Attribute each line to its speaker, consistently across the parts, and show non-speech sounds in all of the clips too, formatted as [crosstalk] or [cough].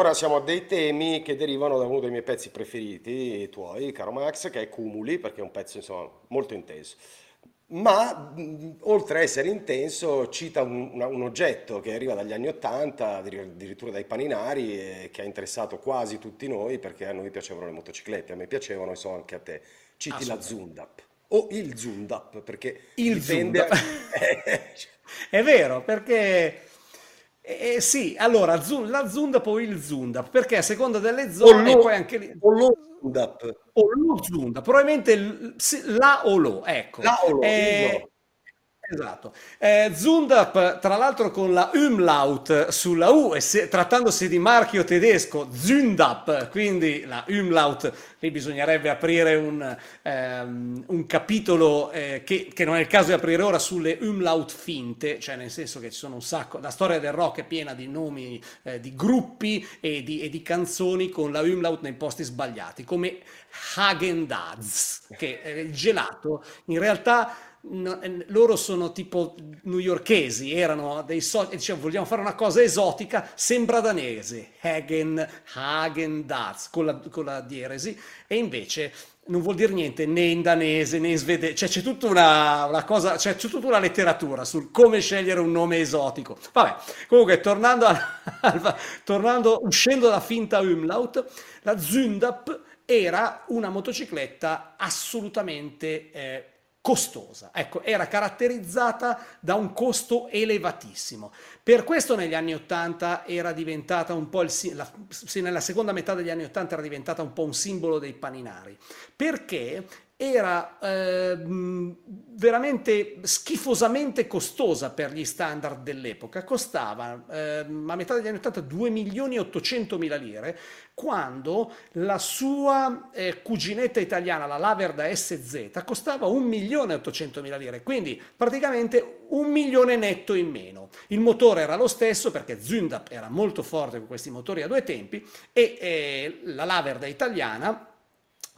Speaker 1: Ora siamo a dei temi che derivano da uno dei miei pezzi preferiti, i tuoi, caro Max, che è Cumuli, perché è un pezzo insomma molto intenso. Ma mh, oltre a essere intenso, cita un, una- un oggetto che arriva dagli anni Ottanta, addirittura dai paninari, e che ha interessato quasi tutti noi perché a noi piacevano le motociclette, a me piacevano e so anche a te. Citi la. Zundap o il Zundap perché
Speaker 2: Il
Speaker 1: dipende. [laughs]
Speaker 2: È vero, perché eh, eh, sì, allora la Zunda poi il Zunda, perché a seconda delle
Speaker 1: O
Speaker 2: zone
Speaker 1: lo,
Speaker 2: e poi anche lì
Speaker 1: o lo Zundap,
Speaker 2: o lo Zunda, probabilmente il- sì, la o lo, ecco.
Speaker 1: la o lo,
Speaker 2: Eh,
Speaker 1: lo.
Speaker 2: Esatto. Eh, Zundap, tra l'altro con la umlaut sulla U, e se- trattandosi di marchio tedesco, Zundap, quindi la umlaut, lì bisognerebbe aprire un, ehm, un capitolo eh, che, che non è il caso di aprire ora sulle umlaut finte, cioè nel senso che ci sono un sacco, la storia del rock è piena di nomi eh, di gruppi e di, e di canzoni con la umlaut nei posti sbagliati, come Häagen-Dazs, che è il gelato, in realtà no- loro sono tipo newyorkesi, erano dei soci, dicevano vogliamo fare una cosa esotica, sembra danese, Hagen, Häagen-Dazs con la, con la dieresi, e invece non vuol dire niente né in danese né in svedese, cioè c'è tutta una, una cosa, cioè c'è tutta una letteratura sul come scegliere un nome esotico. Vabbè, comunque tornando, al- [laughs] al- tornando uscendo da finta umlaut, la Zundap era una motocicletta assolutamente eh, costosa. Ecco, era caratterizzata da un costo elevatissimo. Per questo negli anni 80 era diventata un po' il la- nella seconda metà degli anni 80 era diventata un po' un simbolo dei paninari, perché era eh, veramente schifosamente costosa per gli standard dell'epoca. Costava eh, a metà degli anni 80 2 milioni e 800 mila lire, quando la sua eh, cuginetta italiana, la Laverda SZ, costava 1 milione e 800 mila lire, quindi praticamente un milione netto in meno. Il motore era lo stesso perché Zundap era molto forte con questi motori a due tempi e eh, la Laverda italiana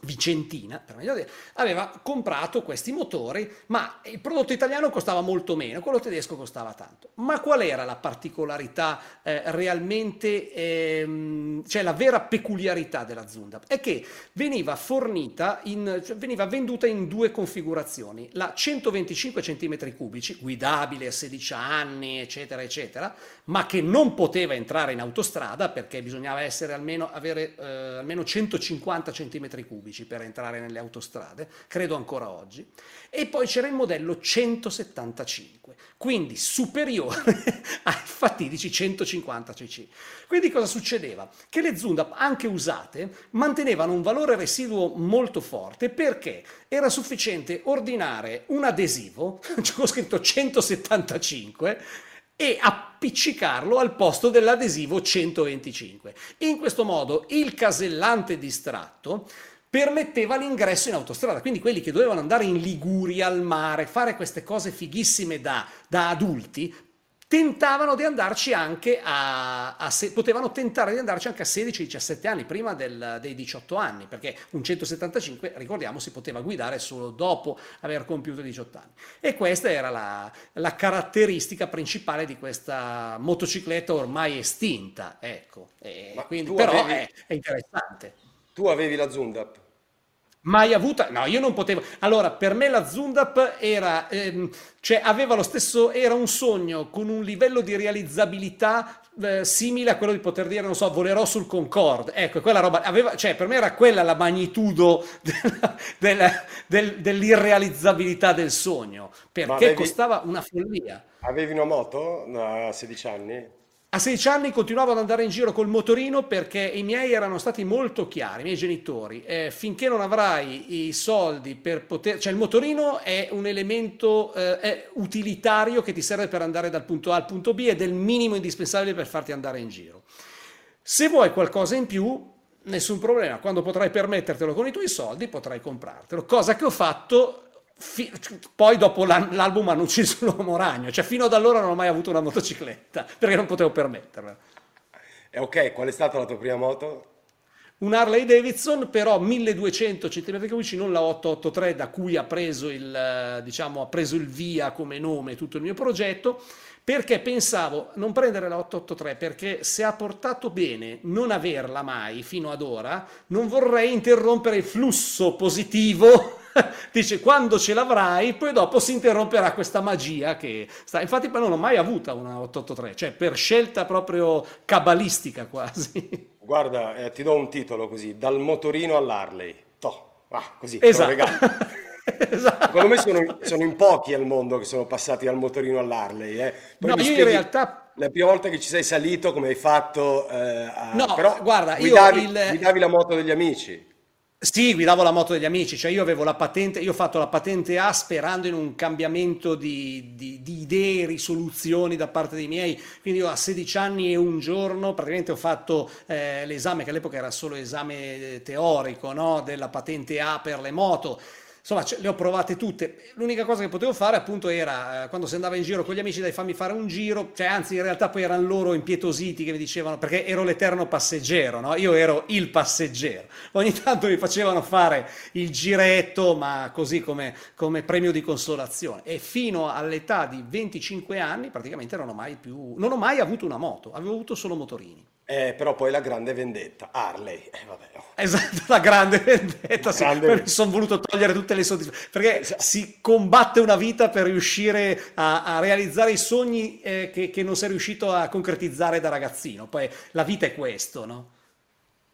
Speaker 2: vicentina, per meglio dire, aveva comprato questi motori, ma il prodotto italiano costava molto meno, quello tedesco costava tanto. Ma qual era la particolarità eh, realmente, ehm, cioè la vera peculiarità della Zunda? È che veniva fornita, in, cioè veniva venduta in due configurazioni, la 125 cm3, guidabile a 16 anni, eccetera, eccetera, ma che non poteva entrare in autostrada perché bisognava essere almeno, avere eh, almeno 150 cm3 pubblici per entrare nelle autostrade, credo ancora oggi, e poi c'era il modello 175, quindi superiore [laughs] ai fatidici 150 cc. Quindi cosa succedeva? Che le Zundap, anche usate, mantenevano un valore residuo molto forte perché era sufficiente ordinare un adesivo, [laughs] con scritto 175, e appiccicarlo al posto dell'adesivo 125. In questo modo il casellante distratto permetteva l'ingresso in autostrada, quindi quelli che dovevano andare in Liguria al mare, fare queste cose fighissime da, da adulti, tentavano di andarci anche a, a se- potevano tentare di andarci anche a 16-17 anni, prima del- dei 18 anni, perché un 175, ricordiamo, si poteva guidare solo dopo aver compiuto i 18 anni. E questa era la, la caratteristica principale di questa motocicletta ormai estinta, ecco. E quindi, però
Speaker 1: avevi,
Speaker 2: è, è interessante.
Speaker 1: tu avevi la Zundap?
Speaker 2: Mai avuta? No, io non potevo. Allora, per me la Zundap era, ehm, cioè aveva lo stesso, era un sogno con un livello di realizzabilità eh, simile a quello di poter dire, non so, volerò sul Concorde. Ecco, quella roba, aveva, cioè per me era quella la magnitudo [laughs] della- della- del- dell'irrealizzabilità del sogno, perché
Speaker 1: avevi,
Speaker 2: costava una follia.
Speaker 1: avevi una moto a 16 anni?
Speaker 2: A 16 anni continuavo ad andare in giro col motorino perché i miei erano stati molto chiari, i miei genitori. eh, finché non avrai i soldi per poter... Cioè il motorino è un elemento eh, è utilitario che ti serve per andare dal punto A al punto B ed è il minimo indispensabile per farti andare in giro. Se vuoi qualcosa in più, nessun problema. Quando potrai permettertelo con i tuoi soldi, potrai comprartelo. Cosa che ho fatto fi- poi dopo l'album hanno ucciso l'uomo ragno. Cioè fino ad allora non ho mai avuto una motocicletta perché non potevo permetterla.
Speaker 1: E ok, qual è stata la tua prima moto?
Speaker 2: un Harley Davidson, però 1200 cm3, non la 883 da cui ha preso il, diciamo, ha preso il via come nome tutto il mio progetto, perché pensavo non prendere la 883 perché se ha portato bene non averla mai fino ad ora, non vorrei interrompere il flusso positivo [laughs] dice quando ce l'avrai, poi dopo si interromperà questa magia che sta. Infatti, poi non ho mai avuta una 883, cioè per scelta proprio cabalistica quasi. [laughs]
Speaker 1: Guarda, eh, ti do un titolo così: dal motorino all'Harley. Toh, ah, così,
Speaker 2: esatto. [laughs]
Speaker 1: esatto. Secondo me sono, sono, in pochi al mondo che sono passati dal motorino all'Harley. Eh.
Speaker 2: no, io in realtà
Speaker 1: la prima volta che ci sei salito, come hai fatto? Eh, a...
Speaker 2: No, però guarda,
Speaker 1: guidavi,
Speaker 2: io il...
Speaker 1: guidavi la moto degli amici.
Speaker 2: Sì, guidavo la moto degli amici, cioè io avevo la patente, io ho fatto la patente A sperando in un cambiamento di, di, di idee, risoluzioni da parte dei miei, quindi io a 16 anni e un giorno praticamente ho fatto eh, l'esame, che all'epoca era solo esame teorico, no? della patente A per le moto insomma le ho provate tutte. L'unica cosa che potevo fare appunto era eh, quando si andava in giro con gli amici, dai fammi fare un giro, cioè anzi in realtà poi erano loro impietositi che mi dicevano perché ero l'eterno passeggero, no? Io ero il passeggero. [laughs] Ogni tanto mi facevano fare il giretto, ma così come, come premio di consolazione. E fino all'età di 25 anni praticamente non ho mai più, non ho mai avuto una moto, avevo avuto solo motorini.
Speaker 1: Eh, però poi la grande vendetta, Harley. Eh, vabbè, oh.
Speaker 2: Esatto, la grande vendetta. La grande... Mi sono voluto togliere tutte le soddisfazioni. Perché esatto. si combatte una vita per riuscire a, a realizzare i sogni eh, che, che, non sei riuscito a concretizzare da ragazzino. Poi la vita è questo, no?